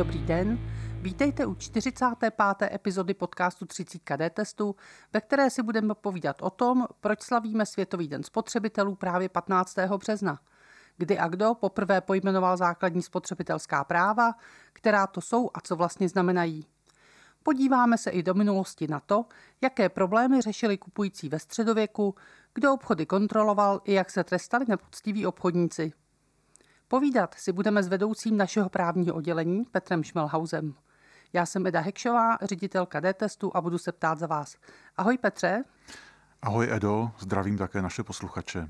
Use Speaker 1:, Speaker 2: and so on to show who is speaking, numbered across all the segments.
Speaker 1: Dobrý den, vítejte u 45. epizody podcastu 30 KD testu, ve které si budeme povídat o tom, proč slavíme Světový den spotřebitelů právě 15. března. Kdy a kdo poprvé pojmenoval základní spotřebitelská práva, která to jsou a co vlastně znamenají. Podíváme se i do minulosti na to, jaké problémy řešili kupující ve středověku, kdo obchody kontroloval i jak se trestali nepoctiví obchodníci. Povídat si budeme s vedoucím našeho právního oddělení Petrem Šmelhausem. Já jsem Eda Hekšová, ředitelka D-testu a budu se ptát za vás. Ahoj Petře.
Speaker 2: Ahoj Edo, zdravím také naše posluchače.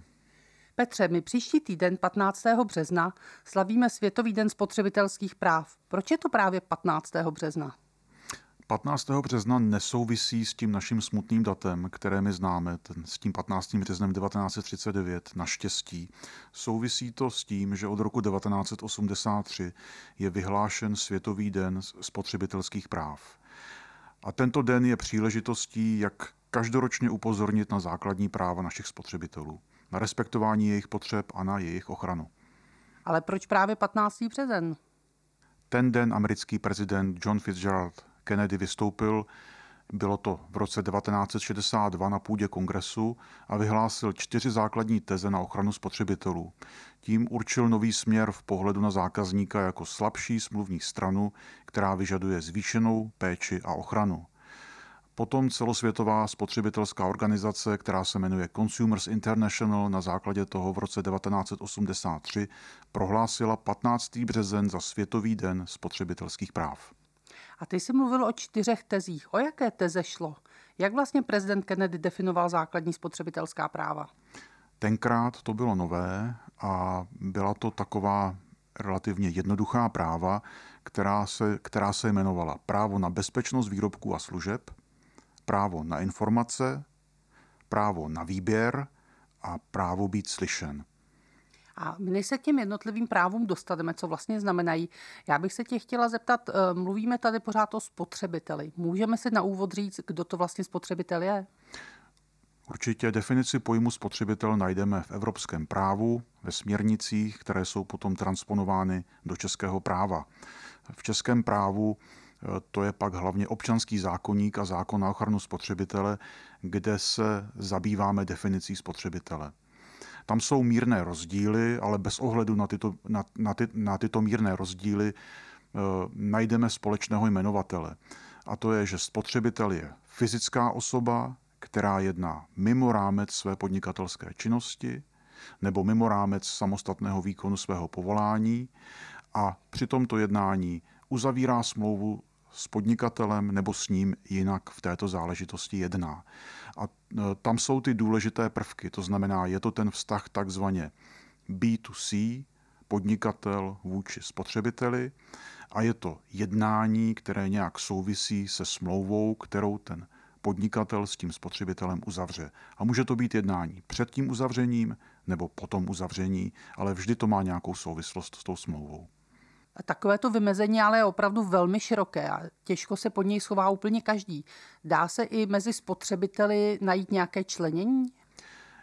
Speaker 1: Petře, my příští týden 15. března slavíme Světový den spotřebitelských práv. Proč je to právě 15. března?
Speaker 2: 15. března nesouvisí s tím naším smutným datem, které my známe, ten, s tím 15. březnem 1939, naštěstí. Souvisí to s tím, že od roku 1983 je vyhlášen Světový den spotřebitelských práv. A tento den je příležitostí, jak každoročně upozornit na základní práva našich spotřebitelů, na respektování jejich potřeb a na jejich ochranu.
Speaker 1: Ale proč právě 15. březen?
Speaker 2: Ten den americký prezident John Fitzgerald Kennedy vystoupil, bylo to v roce 1962 na půdě kongresu a vyhlásil čtyři základní teze na ochranu spotřebitelů. Tím určil nový směr v pohledu na zákazníka jako slabší smluvní stranu, která vyžaduje zvýšenou péči a ochranu. Potom celosvětová spotřebitelská organizace, která se jmenuje Consumers International, na základě toho v roce 1983 prohlásila 15. březen za Světový den spotřebitelských práv.
Speaker 1: A ty jsi mluvil o čtyřech tezích. O jaké teze šlo? Jak vlastně prezident Kennedy definoval základní spotřebitelská práva?
Speaker 2: Tenkrát to bylo nové a byla to taková relativně jednoduchá práva, která se, která se jmenovala právo na bezpečnost výrobků a služeb, právo na informace, právo na výběr a právo být slyšen.
Speaker 1: A my se k těm jednotlivým právům dostaneme, co vlastně znamenají. Já bych se tě chtěla zeptat, eh, mluvíme tady pořád o spotřebiteli. Můžeme si na úvod říct, kdo to vlastně spotřebitel je?
Speaker 2: Určitě definici pojmu spotřebitel najdeme v evropském právu, ve směrnicích, které jsou potom transponovány do českého práva. V českém právu eh, to je pak hlavně občanský zákonník a zákon na ochranu spotřebitele, kde se zabýváme definicí spotřebitele. Tam jsou mírné rozdíly, ale bez ohledu na tyto, na, na ty, na tyto mírné rozdíly e, najdeme společného jmenovatele. A to je, že spotřebitel je fyzická osoba, která jedná mimo rámec své podnikatelské činnosti nebo mimo rámec samostatného výkonu svého povolání a při tomto jednání uzavírá smlouvu s podnikatelem nebo s ním jinak v této záležitosti jedná. A e, tam jsou ty důležité prvky, to znamená, je to ten vztah takzvaně B2C, podnikatel vůči spotřebiteli a je to jednání, které nějak souvisí se smlouvou, kterou ten podnikatel s tím spotřebitelem uzavře. A může to být jednání před tím uzavřením nebo po tom uzavření, ale vždy to má nějakou souvislost s tou smlouvou.
Speaker 1: Takové to vymezení ale je opravdu velmi široké a těžko se pod něj schová úplně každý. Dá se i mezi spotřebiteli najít nějaké členění?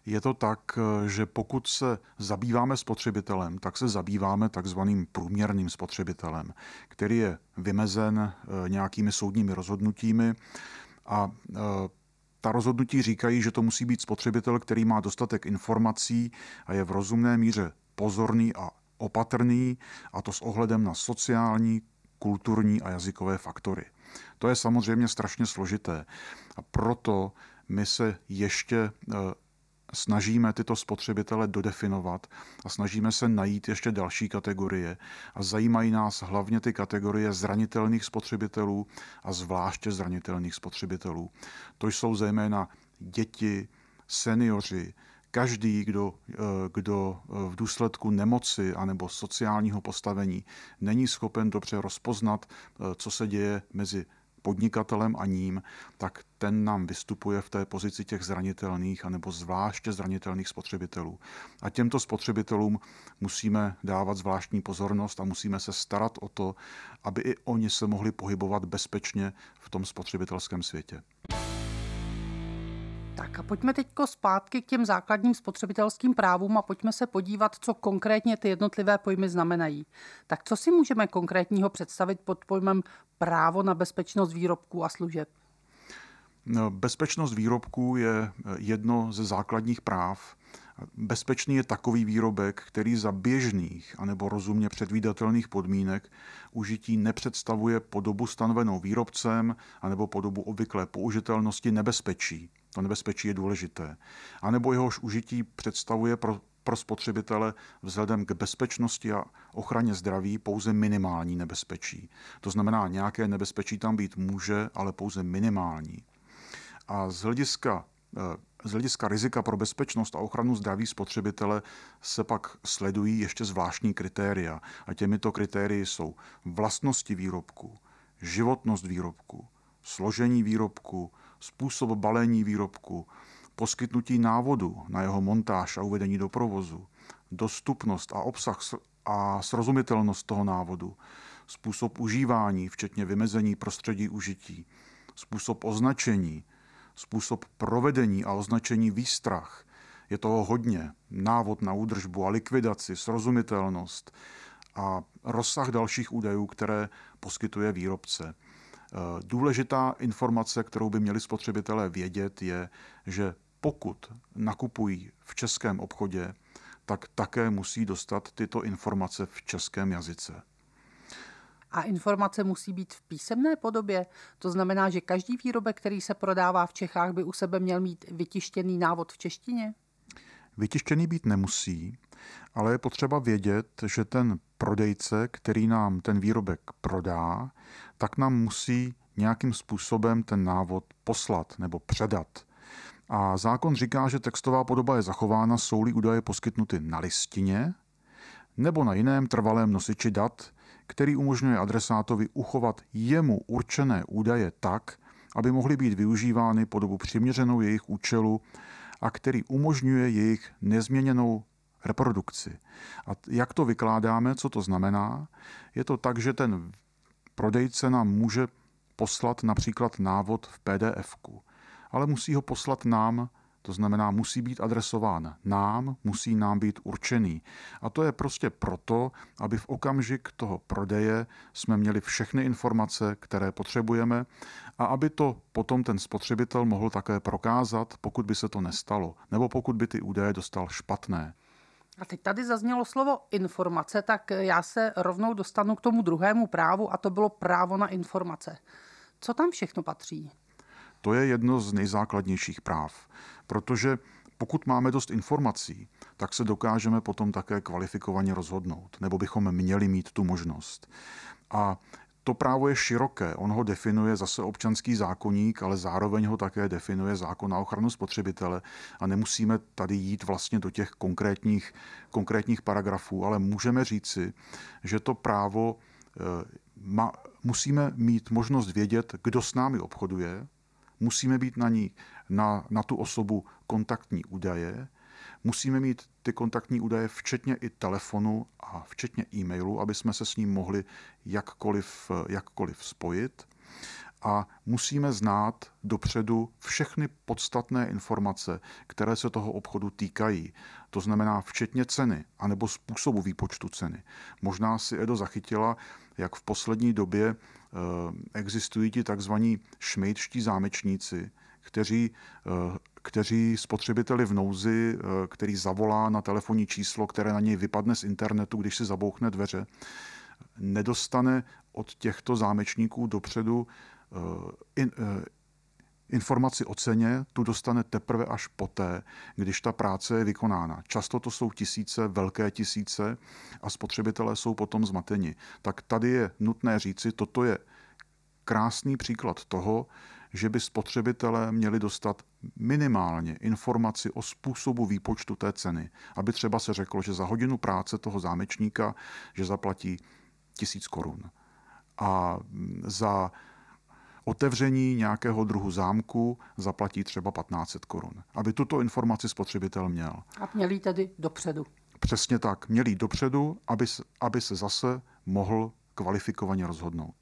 Speaker 2: Je to tak, že pokud se zabýváme spotřebitelem, tak se zabýváme takzvaným průměrným spotřebitelem, který je vymezen eh, nějakými soudními rozhodnutími a eh, ta rozhodnutí říkají, že to musí být spotřebitel, který má dostatek informací a je v rozumné míře pozorný a opatrný, a to s ohledem na sociální, kulturní a jazykové faktory. To je samozřejmě strašně složité a proto my se ještě eh, snažíme tyto spotřebitele dodefinovat a snažíme se najít ještě další kategorie a zajímají nás hlavně ty kategorie zranitelných spotřebitelů a zvláště zranitelných spotřebitelů. To jsou zejména děti, seniori, každý, kdo, eh, kdo eh, v důsledku nemoci anebo sociálního postavení není schopen dobře rozpoznat, eh, co se děje mezi podnikatelem a ním, tak ten nám vystupuje v té pozici těch zranitelných anebo zvláště zranitelných spotřebitelů. A těmto spotřebitelům musíme dávat zvláštní pozornost a musíme se starat o to, aby i oni se mohli pohybovat bezpečně v tom spotřebitelském světě.
Speaker 1: Tak a pojďme teď zpátky k těm základním spotřebitelským právům a pojďme se podívat, co konkrétně ty jednotlivé pojmy znamenají. Tak co si můžeme konkrétního představit pod pojmem právo na bezpečnost výrobků a služeb?
Speaker 2: No, bezpečnost výrobků je jedno ze základních práv. Bezpečný je takový výrobek, který za běžných anebo rozumně předvídatelných podmínek užití nepředstavuje podobu stanovenou výrobcem anebo podobu obvyklé použitelnosti nebezpečí. To nebezpečí je důležité. A nebo jehož užití představuje pro, pro spotřebitele vzhledem k bezpečnosti a ochraně zdraví pouze minimální nebezpečí. To znamená, nějaké nebezpečí tam být může, ale pouze minimální. A z hlediska z hlediska rizika pro bezpečnost a ochranu zdraví spotřebitele se pak sledují ještě zvláštní kritéria. A těmito kritérii jsou vlastnosti výrobku, životnost výrobku, složení výrobku, způsob balení výrobku, poskytnutí návodu na jeho montáž a uvedení do provozu, dostupnost a obsah a srozumitelnost toho návodu, způsob užívání, včetně vymezení prostředí užití, způsob označení, způsob provedení a označení výstrach. Je toho hodně. Návod na údržbu a likvidaci, srozumitelnost a rozsah dalších údajů, které poskytuje výrobce. Eh, důležitá informace, kterou by měli spotřebitelé vědět, je, že pokud nakupují v českém obchodě, tak také musí dostat tyto informace v českém jazyce.
Speaker 1: A informace musí být v písemné podobě. To znamená, že každý výrobek, který se prodává v Čechách, by u sebe měl mít vytištěný návod v češtině?
Speaker 2: Vytištěný být nemusí, ale je potřeba vědět, že ten prodejce, který nám ten výrobek prodá, tak nám musí nějakým způsobem ten návod poslat nebo předat. A zákon říká, že textová podoba je zachována, jsou-li údaje poskytnuty na listině nebo na jiném trvalém nosiči dat, který umožňuje adresátovi uchovat jemu určené údaje tak, aby mohly být využívány po dobu přiměřenou jejich účelu a který umožňuje jejich nezměněnou reprodukci. A jak to vykládáme, co to znamená? Je to tak, že ten prodejce nám může poslat například návod v pdf ale musí ho poslat nám to znamená, musí být adresován nám, musí nám být určený. A to je prostě proto, aby v okamžik toho prodeje jsme měli všechny informace, které potřebujeme a aby to potom ten spotřebitel mohl také prokázat, pokud by se to nestalo, nebo pokud by ty údaje dostal špatné.
Speaker 1: A teď tady zaznělo slovo informace, tak já se rovnou dostanu k tomu druhému právu a to bylo právo na informace. Co tam všechno patří?
Speaker 2: To je jedno z nejzákladnějších práv, protože pokud máme dost informací, tak se dokážeme potom také kvalifikovaně rozhodnout, nebo bychom měli mít tu možnost. A to právo je široké. On ho definuje zase občanský zákonník, ale zároveň ho také definuje zákon na ochranu spotřebitele. A nemusíme tady jít vlastně do těch konkrétních, konkrétních paragrafů, ale můžeme říci, že to právo eh, ma, musíme mít možnost vědět, kdo s námi obchoduje, musíme být na ní, na, na tu osobu kontaktní údaje, musíme mít ty kontaktní údaje včetně i telefonu a včetně e-mailu, aby jsme se s ním mohli jakkoliv, jakkoliv spojit. A musíme znát dopředu všechny podstatné informace, které se toho obchodu týkají. To znamená včetně ceny, anebo způsobu výpočtu ceny. Možná si Edo zachytila, jak v poslední době eh, existují ti takzvaní šmejdští zámečníci, kteří, eh, kteří spotřebiteli v nouzi, eh, který zavolá na telefonní číslo, které na něj vypadne z internetu, když si zabouchne dveře, nedostane od těchto zámečníků dopředu Informaci o ceně tu dostane teprve až poté, když ta práce je vykonána. Často to jsou tisíce, velké tisíce a spotřebitelé jsou potom zmateni. Tak tady je nutné říci, toto je krásný příklad toho, že by spotřebitelé měli dostat minimálně informaci o způsobu výpočtu té ceny. Aby třeba se řeklo, že za hodinu práce toho zámečníka, že zaplatí tisíc korun. A za otevření nějakého druhu zámku zaplatí třeba 1500 korun. Aby tuto informaci spotřebitel měl.
Speaker 1: A měli tedy dopředu.
Speaker 2: Přesně tak. Měli dopředu, aby, aby se zase mohl kvalifikovaně rozhodnout.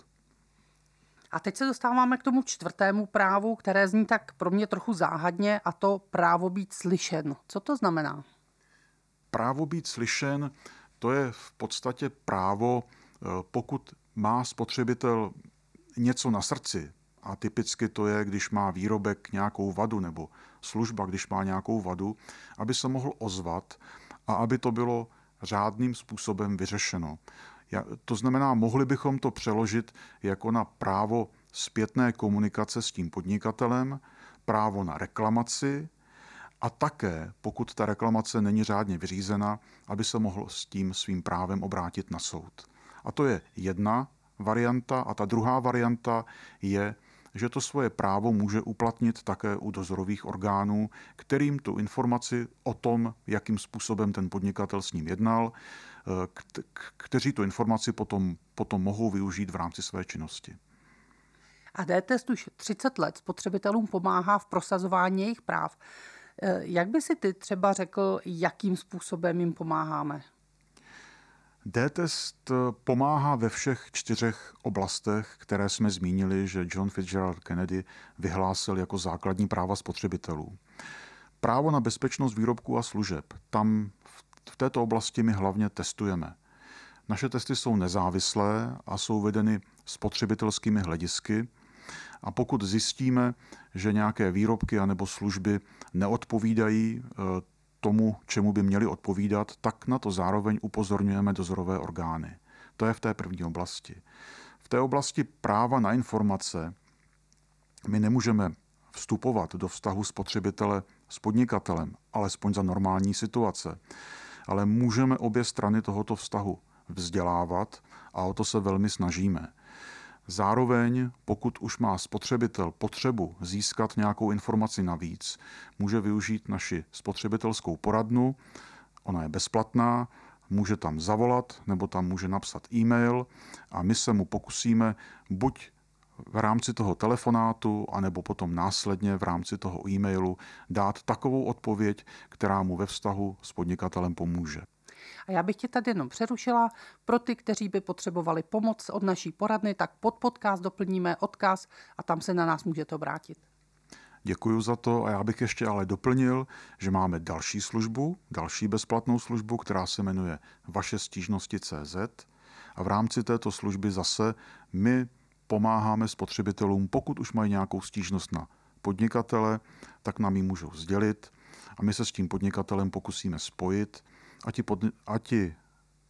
Speaker 1: A teď se dostáváme k tomu čtvrtému právu, které zní tak pro mě trochu záhadně, a to právo být slyšen. Co to znamená?
Speaker 2: Právo být slyšen, to je v podstatě právo, eh, pokud má spotřebitel něco na srdci, a typicky to je, když má výrobek nějakou vadu nebo služba, když má nějakou vadu, aby se mohl ozvat a aby to bylo řádným způsobem vyřešeno. To znamená, mohli bychom to přeložit jako na právo zpětné komunikace s tím podnikatelem, právo na reklamaci a také, pokud ta reklamace není řádně vyřízena, aby se mohl s tím svým právem obrátit na soud. A to je jedna varianta a ta druhá varianta je, že to svoje právo může uplatnit také u dozorových orgánů, kterým tu informaci o tom, jakým způsobem ten podnikatel s ním jednal, eh, kteří tu informaci potom, potom mohou využít v rámci své činnosti.
Speaker 1: A D-test už 30 let spotřebitelům pomáhá v prosazování jejich práv. Eh, jak by si ty třeba řekl, jakým způsobem jim pomáháme?
Speaker 2: D-test pomáhá ve všech čtyřech oblastech, které jsme zmínili, že John Fitzgerald Kennedy vyhlásil jako základní práva spotřebitelů. Právo na bezpečnost výrobků a služeb. Tam v této oblasti my hlavně testujeme. Naše testy jsou nezávislé a jsou vedeny spotřebitelskými hledisky. A pokud zjistíme, že nějaké výrobky anebo služby neodpovídají eh, tomu, čemu by měli odpovídat, tak na to zároveň upozorňujeme dozorové orgány. To je v té první oblasti. V té oblasti práva na informace my nemůžeme vstupovat do vztahu spotřebitele s podnikatelem, alespoň za normální situace. Ale můžeme obě strany tohoto vztahu vzdělávat a o to se velmi snažíme. Zároveň, pokud už má spotřebitel potřebu získat nějakou informaci navíc, může využít naši spotřebitelskou poradnu. Ona je bezplatná, může tam zavolat nebo tam může napsat e-mail a my se mu pokusíme buď v rámci toho telefonátu, anebo potom následně v rámci toho e-mailu dát takovou odpověď, která mu ve vztahu s podnikatelem pomůže.
Speaker 1: A já bych tě tady jenom přerušila. Pro ty, kteří by potřebovali pomoc od naší poradny, tak pod podcast doplníme odkaz a tam se na nás můžete obrátit.
Speaker 2: Děkuji za to a já bych ještě ale doplnil, že máme další službu, další bezplatnou službu, která se jmenuje Vaše stížnosti CZ a v rámci této služby zase my pomáháme spotřebitelům, pokud už mají nějakou stížnost na podnikatele, tak nám ji můžou sdělit a my se s tím podnikatelem pokusíme spojit a ti, pod, a ti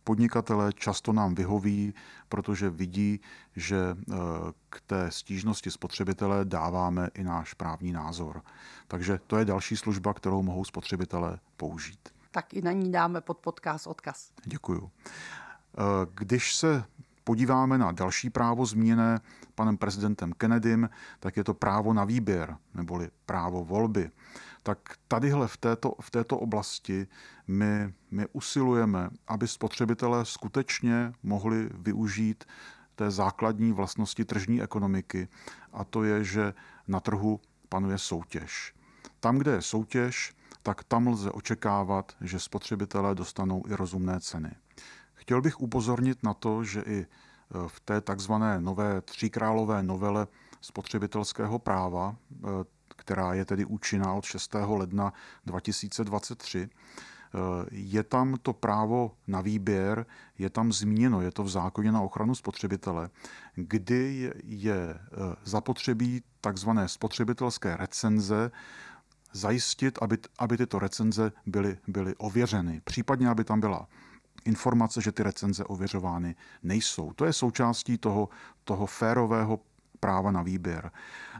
Speaker 2: podnikatelé často nám vyhoví, protože vidí, že eh, k té stížnosti spotřebitele dáváme i náš právní názor. Takže to je další služba, kterou mohou spotřebitelé použít.
Speaker 1: Tak i na ní dáme pod podcast odkaz.
Speaker 2: Děkuju. Eh, když se podíváme na další právo zmíněné panem prezidentem Kennedym, tak je to právo na výběr, neboli právo volby tak tadyhle v této, v této oblasti my, my usilujeme, aby spotřebitelé skutečně mohli využít té základní vlastnosti tržní ekonomiky a to je, že na trhu panuje soutěž. Tam, kde je soutěž, tak tam lze očekávat, že spotřebitelé dostanou i rozumné ceny. Chtěl bych upozornit na to, že i e, v té takzvané nové tříkrálové novele spotřebitelského práva, e, která je tedy účinná od 6. ledna 2023. Eh, je tam to právo na výběr, je tam zmíněno, je to v zákoně na ochranu spotřebitele, kdy je eh, zapotřebí takzvané spotřebitelské recenze zajistit, aby, aby tyto recenze byly, byly ověřeny. Případně, aby tam byla informace, že ty recenze ověřovány nejsou. To je součástí toho, toho férového práva na výběr.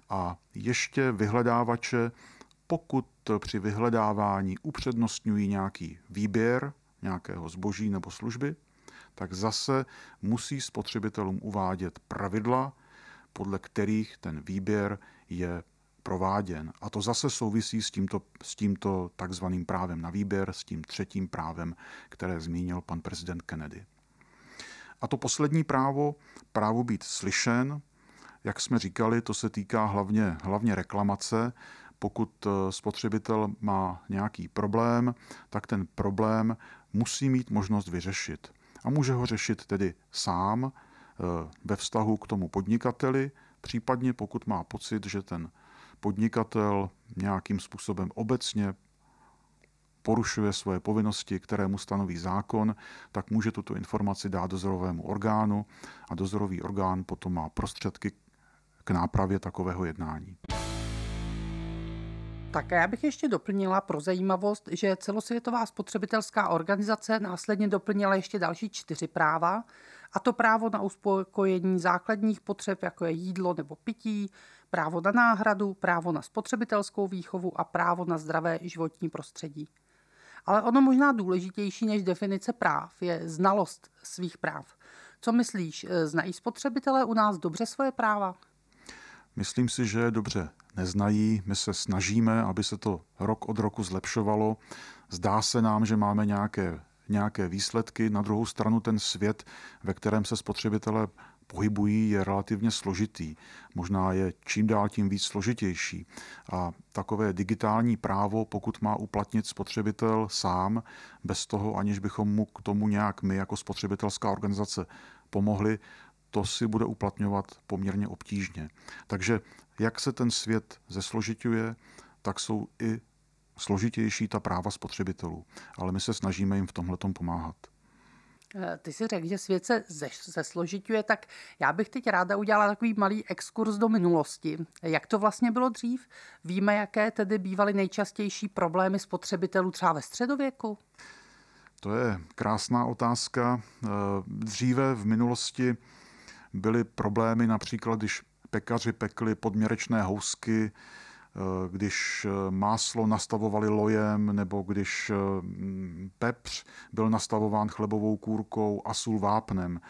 Speaker 2: A ještě vyhledávače, pokud při vyhledávání upřednostňují nějaký výběr nějakého zboží nebo služby, tak zase musí spotřebitelům uvádět pravidla, podle kterých ten výběr je prováděn. A to zase souvisí s tímto, s tímto takzvaným právem na výběr, s tím třetím právem, které zmínil pan prezident Kennedy. A to poslední právo, právo být slyšen, jak jsme říkali, to se týká hlavně, hlavně reklamace. Pokud eh, spotřebitel má nějaký problém, tak ten problém musí mít možnost vyřešit. A může ho řešit tedy sám eh, ve vztahu k tomu podnikateli, Případně pokud má pocit, že ten podnikatel nějakým způsobem obecně porušuje svoje povinnosti, které mu stanoví zákon, tak může tuto informaci dát dozorovému orgánu a dozorový orgán potom má prostředky k nápravě takového jednání.
Speaker 1: Tak já bych ještě doplnila pro zajímavost, že celosvětová spotřebitelská organizace následně doplnila ještě další čtyři práva, a to právo na uspokojení základních potřeb, jako je jídlo nebo pití, právo na náhradu, právo na spotřebitelskou výchovu a právo na zdravé životní prostředí. Ale ono možná důležitější než definice práv je znalost svých práv. Co myslíš, znají spotřebitelé u nás dobře svoje práva?
Speaker 2: Myslím si, že je dobře neznají. My se snažíme, aby se to rok od roku zlepšovalo. Zdá se nám, že máme nějaké, nějaké výsledky. Na druhou stranu ten svět, ve kterém se spotřebitelé pohybují, je relativně složitý. Možná je čím dál tím víc složitější. A takové digitální právo, pokud má uplatnit spotřebitel sám, bez toho, aniž bychom mu k tomu nějak my jako spotřebitelská organizace pomohli, to si bude uplatňovat poměrně obtížně. Takže jak se ten svět zesložituje, tak jsou i složitější ta práva spotřebitelů. Ale my se snažíme jim v tomhle pomáhat.
Speaker 1: Eh, ty si řekl, že svět se zesložituje, tak já bych teď ráda udělala takový malý exkurs do minulosti. Jak to vlastně bylo dřív? Víme, jaké tedy bývaly nejčastější problémy spotřebitelů třeba ve středověku?
Speaker 2: To je krásná otázka. Eh, dříve v minulosti byly problémy například, když pekaři pekli podměrečné housky, eh, když eh, máslo nastavovali lojem, nebo když eh, pepř byl nastavován chlebovou kůrkou a sůl vápnem.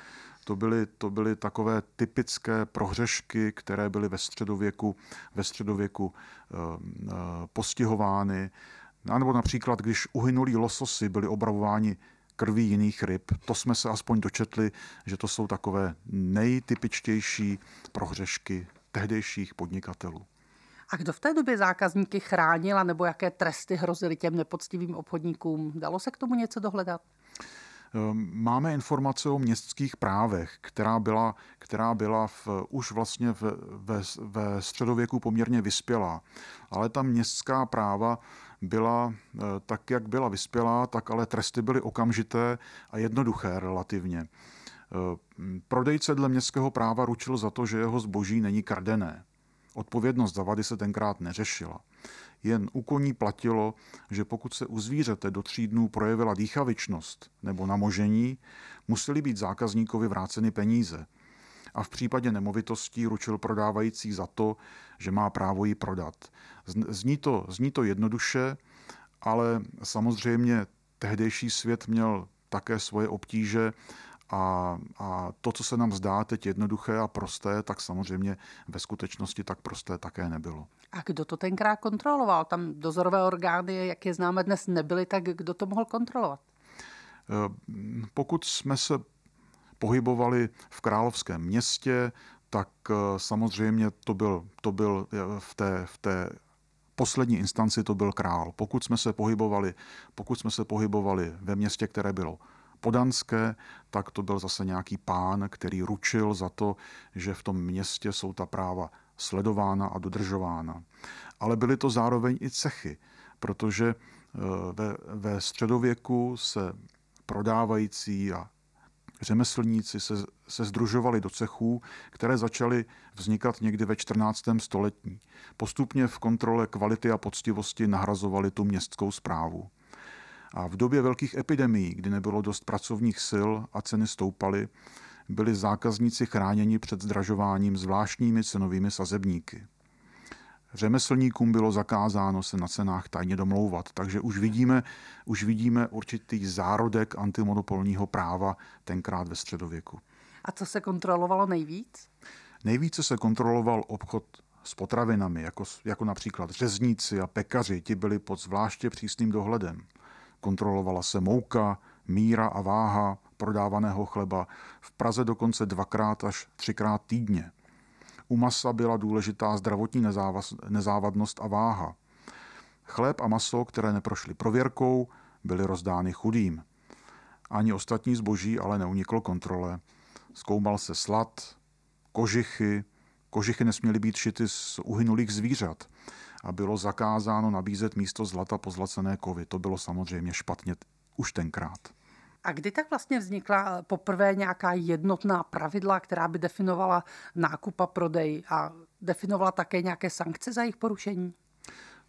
Speaker 2: To byly, to byly takové typické prohřešky, které byly ve středověku, ve středověku postihovány. A nebo například, když uhynulí lososy byli obravováni krví jiných ryb. To jsme se aspoň dočetli, že to jsou takové nejtypičtější prohřešky tehdejších podnikatelů.
Speaker 1: A kdo v té době zákazníky chránil, nebo jaké tresty hrozily těm nepoctivým obchodníkům? Dalo se k tomu něco dohledat?
Speaker 2: Ehm, máme informace o městských právech, která byla, která byla v, už vlastně v, ve, ve středověku poměrně vyspělá. Ale ta městská práva byla eh, tak, jak byla vyspělá, tak ale tresty byly okamžité a jednoduché relativně. Eh, prodejce dle městského práva ručil za to, že jeho zboží není kradené. Odpovědnost za vady se tenkrát neřešila. Jen u koní platilo, že pokud se u zvířete do tří dnů projevila dýchavičnost nebo namožení, museli být zákazníkovi vráceny peníze. A v případě nemovitostí ručil prodávající za to, že má právo ji prodat. Zní to, zní to jednoduše, ale samozřejmě tehdejší svět měl také svoje obtíže a, a to, co se nám zdá teď jednoduché a prosté, tak samozřejmě ve skutečnosti tak prosté také nebylo.
Speaker 1: A kdo to tenkrát kontroloval? Tam dozorové orgány, jak je známe dnes, nebyly, tak kdo to mohl kontrolovat?
Speaker 2: Eh, pokud jsme se pohybovali v královském městě, tak eh, samozřejmě to byl, to byl eh, v té, v té poslední instanci to byl král. Pokud jsme se pohybovali, pokud jsme se pohybovali ve městě, které bylo podanské, tak to byl zase nějaký pán, který ručil za to, že v tom městě jsou ta práva sledována a dodržována. Ale byly to zároveň i cechy, protože eh, ve, ve středověku se prodávající a řemeslníci se, se združovali do cechů, které začaly vznikat někdy ve 14. století. Postupně v kontrole kvality a poctivosti nahrazovali tu městskou zprávu. A v době velkých epidemií, kdy nebylo dost pracovních sil a ceny stoupaly, byli zákazníci chráněni před zdražováním zvláštními cenovými sazebníky. Řemeslníkům bylo zakázáno se na cenách tajně domlouvat, takže už vidíme, už vidíme určitý zárodek antimonopolního práva tenkrát ve středověku.
Speaker 1: A co se kontrolovalo nejvíc?
Speaker 2: Nejvíce se kontroloval obchod s potravinami, jako, jako například řezníci a pekaři, ti byli pod zvláště přísným dohledem. Kontrolovala se mouka, míra a váha prodávaného chleba, v Praze dokonce dvakrát až třikrát týdně. U masa byla důležitá zdravotní nezávadnost a váha. Chléb a maso, které neprošly prověrkou, byly rozdány chudým. Ani ostatní zboží ale neuniklo kontrole. Zkoumal se slad, kožichy, kožichy nesměly být šity z uhynulých zvířat a bylo zakázáno nabízet místo zlata pozlacené kovy. To bylo samozřejmě špatně už tenkrát.
Speaker 1: A kdy tak vlastně vznikla poprvé nějaká jednotná pravidla, která by definovala nákup a prodej a definovala také nějaké sankce za jejich porušení?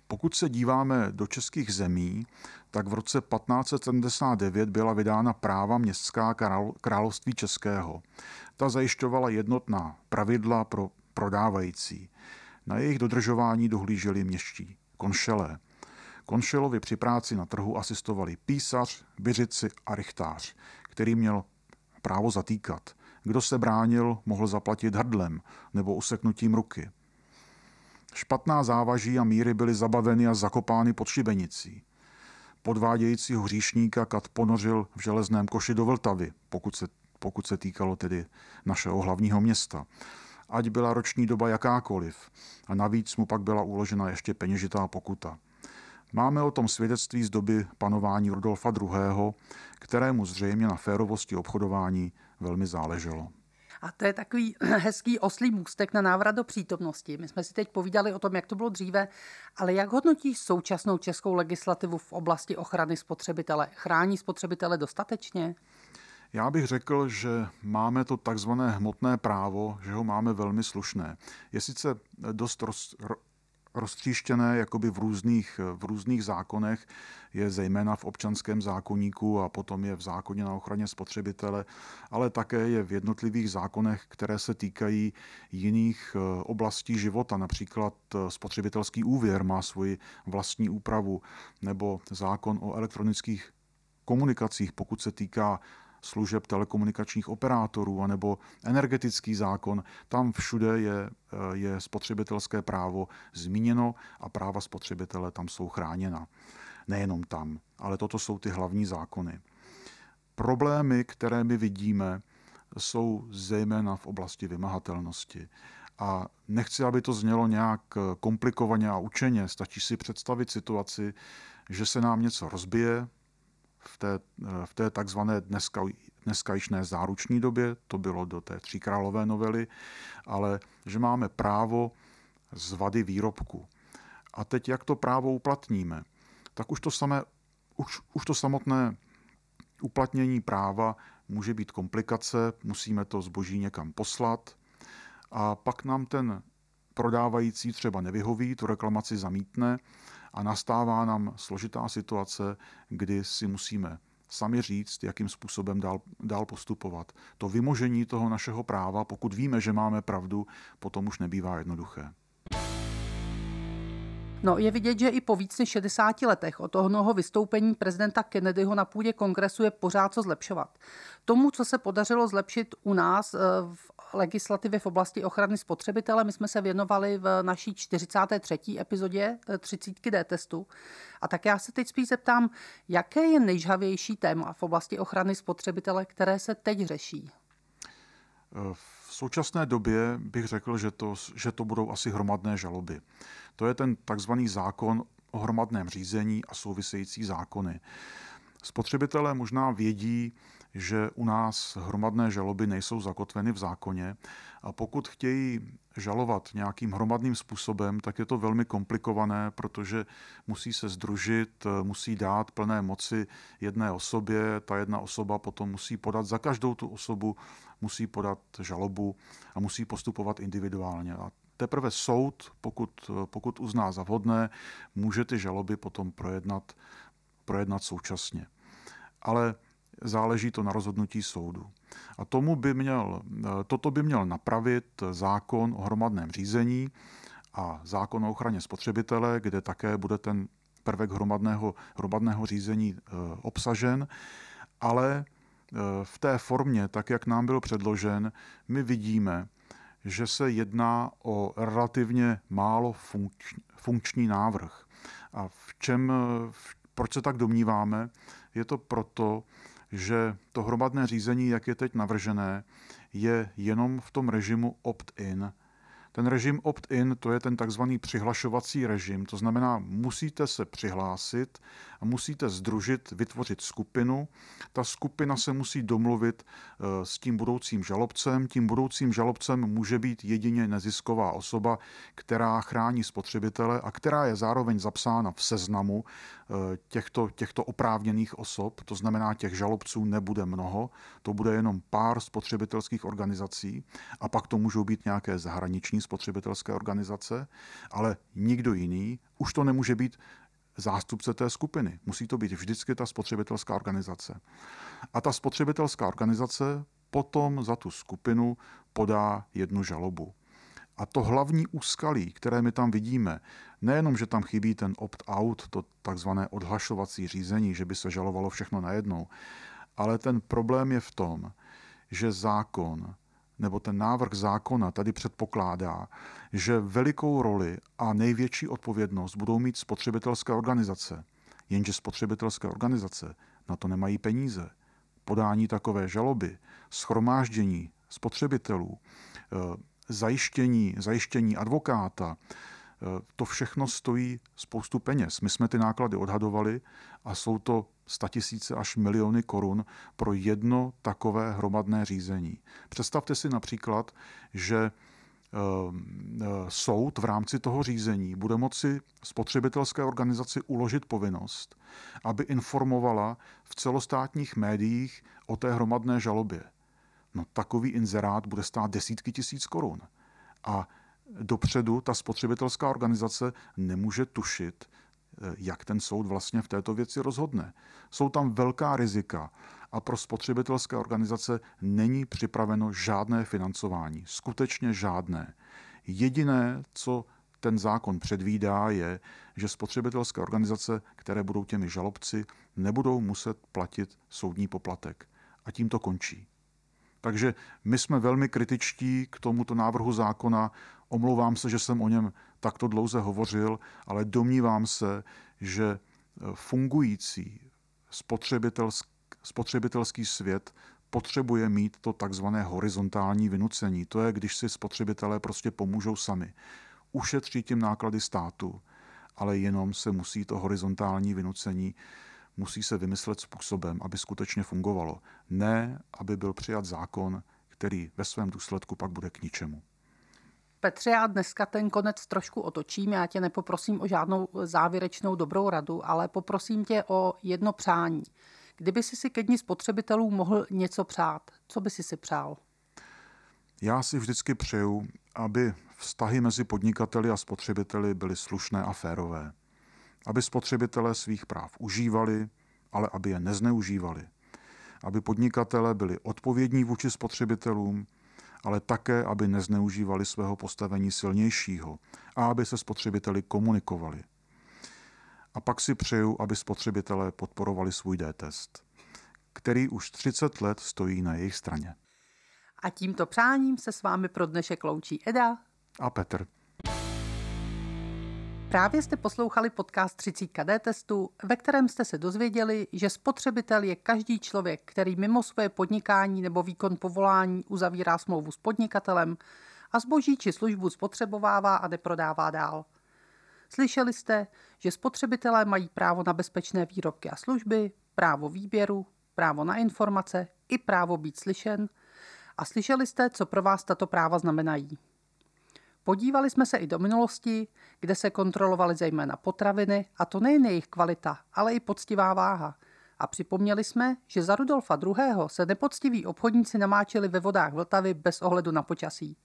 Speaker 2: Pokud se díváme do českých zemí, tak v roce 1579 byla vydána práva městská království českého. Ta zajišťovala jednotná pravidla pro prodávající. Na jejich dodržování dohlíželi měští konšelé. Konšelovi při práci na trhu asistovali písař, byřici a rychtář, který měl právo zatýkat. Kdo se bránil, mohl zaplatit hrdlem nebo useknutím ruky. Špatná závaží a míry byly zabaveny a zakopány pod šibenicí. Podvádějícího hříšníka kat ponořil v železném koši do Vltavy, pokud se, pokud se týkalo tedy našeho hlavního města. Ať byla roční doba jakákoliv. A navíc mu pak byla uložena ještě peněžitá pokuta. Máme o tom svědectví z doby panování Rudolfa II., kterému zřejmě na férovosti obchodování velmi záleželo.
Speaker 1: A to je takový hezký oslý můstek na návrat do přítomnosti. My jsme si teď povídali o tom, jak to bylo dříve, ale jak hodnotí současnou českou legislativu v oblasti ochrany spotřebitele? Chrání spotřebitele dostatečně?
Speaker 2: Já bych řekl, že máme to takzvané hmotné právo, že ho máme velmi slušné. Je sice dost roz, roztříštěné jakoby v různých, v různých zákonech, je zejména v občanském zákoníku a potom je v zákoně na ochraně spotřebitele, ale také je v jednotlivých zákonech, které se týkají jiných eh, oblastí života. Například eh, spotřebitelský úvěr má svoji vlastní úpravu, nebo zákon o elektronických komunikacích, pokud se týká služeb telekomunikačních operátorů anebo energetický zákon, tam všude je, eh, je spotřebitelské právo zmíněno a práva spotřebitele tam jsou chráněna. Nejenom tam, ale toto jsou ty hlavní zákony. Problémy, které my vidíme, jsou zejména v oblasti vymahatelnosti. A nechci, aby to znělo nějak komplikovaně a učeně. Stačí si představit situaci, že se nám něco rozbije, v té, v té takzvané dneska, dneska již ne záruční době, to bylo do té tříkrálové novely, ale že máme právo z vady výrobku. A teď jak to právo uplatníme? Tak už to, samé, už, už to samotné uplatnění práva může být komplikace, musíme to zboží někam poslat a pak nám ten prodávající třeba nevyhoví, tu reklamaci zamítne a nastává nám složitá situace, kdy si musíme sami říct, jakým způsobem dál, dál postupovat. To vymožení toho našeho práva, pokud víme, že máme pravdu, potom už nebývá jednoduché.
Speaker 1: No, je vidět, že i po víc než 60 letech od onoho vystoupení prezidenta Kennedyho na půdě kongresu je pořád co zlepšovat. Tomu, co se podařilo zlepšit u nás eh, v legislativě v oblasti ochrany spotřebitele, my jsme se věnovali v naší 43. epizodě 30 D testu. A tak já se teď spíš zeptám, jaké je nejžhavější téma v oblasti ochrany spotřebitele, které se teď řeší?
Speaker 2: V současné době bych řekl, že to, že to budou asi hromadné žaloby. To je ten takzvaný zákon o hromadném řízení a související zákony. Spotřebitelé možná vědí, že u nás hromadné žaloby nejsou zakotveny v zákoně a pokud chtějí žalovat nějakým hromadným způsobem, tak je to velmi komplikované, protože musí se združit, musí dát plné moci jedné osobě, ta jedna osoba potom musí podat za každou tu osobu, musí podat žalobu a musí postupovat individuálně. A teprve soud, pokud, pokud uzná za vhodné, může ty žaloby potom projednat, projednat současně. Ale záleží to na rozhodnutí soudu. A tomu by měl, toto by měl napravit zákon o hromadném řízení a zákon o ochraně spotřebitele, kde také bude ten prvek hromadného, hromadného řízení e, obsažen, ale e, v té formě, tak jak nám byl předložen, my vidíme, že se jedná o relativně málo funkční, funkční návrh. A v čem, v, proč se tak domníváme? Je to proto, že to hromadné řízení, jak je teď navržené, je jenom v tom režimu opt-in. Ten režim opt-in, to je ten takzvaný přihlašovací režim, to znamená, musíte se přihlásit a musíte združit, vytvořit skupinu. Ta skupina se musí domluvit eh, s tím budoucím žalobcem. Tím budoucím žalobcem může být jedině nezisková osoba, která chrání spotřebitele a která je zároveň zapsána v seznamu eh, těchto, těchto oprávněných osob. To znamená, těch žalobců nebude mnoho, to bude jenom pár spotřebitelských organizací a pak to můžou být nějaké zahraniční spotřebitelské organizace, ale nikdo jiný. Už to nemůže být zástupce té skupiny. Musí to být vždycky ta spotřebitelská organizace. A ta spotřebitelská organizace potom za tu skupinu podá jednu žalobu. A to hlavní úskalí, které my tam vidíme, nejenom, že tam chybí ten opt-out, to takzvané odhlašovací řízení, že by se žalovalo všechno najednou, ale ten problém je v tom, že zákon nebo ten návrh zákona tady předpokládá, že velikou roli a největší odpovědnost budou mít spotřebitelské organizace. Jenže spotřebitelské organizace na to nemají peníze. Podání takové žaloby, schromáždění spotřebitelů, eh, zajištění, zajištění advokáta, to všechno stojí spoustu peněz. My jsme ty náklady odhadovali a jsou to statisíce až miliony korun pro jedno takové hromadné řízení. Představte si například, že eh, eh, soud v rámci toho řízení bude moci spotřebitelské organizaci uložit povinnost, aby informovala v celostátních médiích o té hromadné žalobě. No takový inzerát bude stát desítky tisíc korun. A dopředu ta spotřebitelská organizace nemůže tušit, jak ten soud vlastně v této věci rozhodne. Jsou tam velká rizika a pro spotřebitelské organizace není připraveno žádné financování, skutečně žádné. Jediné, co ten zákon předvídá, je, že spotřebitelské organizace, které budou těmi žalobci, nebudou muset platit soudní poplatek. A tím to končí. Takže my jsme velmi kritičtí k tomuto návrhu zákona. Omlouvám se, že jsem o něm takto dlouze hovořil, ale domnívám se, že e, fungující spotřebitelský, spotřebitelský svět potřebuje mít to takzvané horizontální vynucení. To je, když si spotřebitelé prostě pomůžou sami. Ušetří tím náklady státu, ale jenom se musí to horizontální vynucení musí se vymyslet způsobem, aby skutečně fungovalo. Ne, aby byl přijat zákon, který ve svém důsledku pak bude k ničemu.
Speaker 1: Petře, já dneska ten konec trošku otočím. Já tě nepoprosím o žádnou závěrečnou dobrou radu, ale poprosím tě o jedno přání. Kdyby si si ke dní spotřebitelů mohl něco přát, co by si si přál?
Speaker 2: Já si vždycky přeju, aby vztahy mezi podnikateli a spotřebiteli byly slušné a férové. Aby spotřebitelé svých práv užívali, ale aby je nezneužívali. Aby podnikatele byli odpovědní vůči spotřebitelům, ale také, aby nezneužívali svého postavení silnějšího a aby se spotřebiteli komunikovali. A pak si přeju, aby spotřebitelé podporovali svůj D-test, který už 30 let stojí na jejich straně.
Speaker 1: A tímto přáním se s vámi pro dnešek loučí Eda
Speaker 2: a Petr.
Speaker 1: Právě jste poslouchali podcast 30 KD testu, ve kterém jste se dozvěděli, že spotřebitel je každý člověk, který mimo svoje podnikání nebo výkon povolání uzavírá smlouvu s podnikatelem a zboží či službu spotřebovává a neprodává dál. Slyšeli jste, že spotřebitelé mají právo na bezpečné výrobky a služby, právo výběru, právo na informace i právo být slyšen a slyšeli jste, co pro vás tato práva znamenají. Podívali jsme se i do minulosti, kde se kontrolovaly zejména potraviny, a to nejen jejich kvalita, ale i poctivá váha. A připomněli jsme, že za Rudolfa II. se nepoctiví obchodníci namáčeli ve vodách Vltavy bez ohledu na počasí.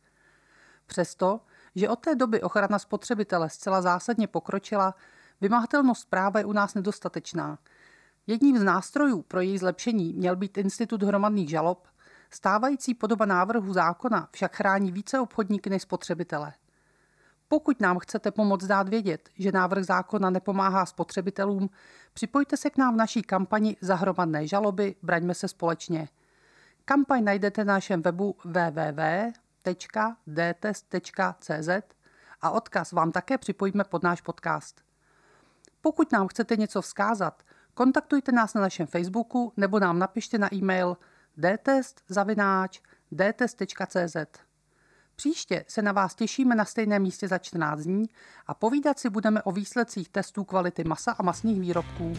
Speaker 1: Přesto, že od té doby ochrana spotřebitele zcela zásadně pokročila, vymahatelnost práva je u nás nedostatečná. Jedním z nástrojů pro její zlepšení měl být institut hromadných žalob, Stávající podoba návrhu zákona však chrání více obchodníky než spotřebitele. Pokud nám chcete pomoct dát vědět, že návrh zákona nepomáhá spotřebitelům, připojte se k nám v naší kampani za hromadné žaloby Braňme se společně. Kampaň najdete na našem webu www.dtest.cz a odkaz vám také připojíme pod náš podcast. Pokud nám chcete něco vzkázat, kontaktujte nás na našem Facebooku nebo nám napište na e-mail dtest.cz. Příště se na vás těšíme na stejném místě za 14 dní a povídat si budeme o výsledcích testů kvality masa a masných výrobků.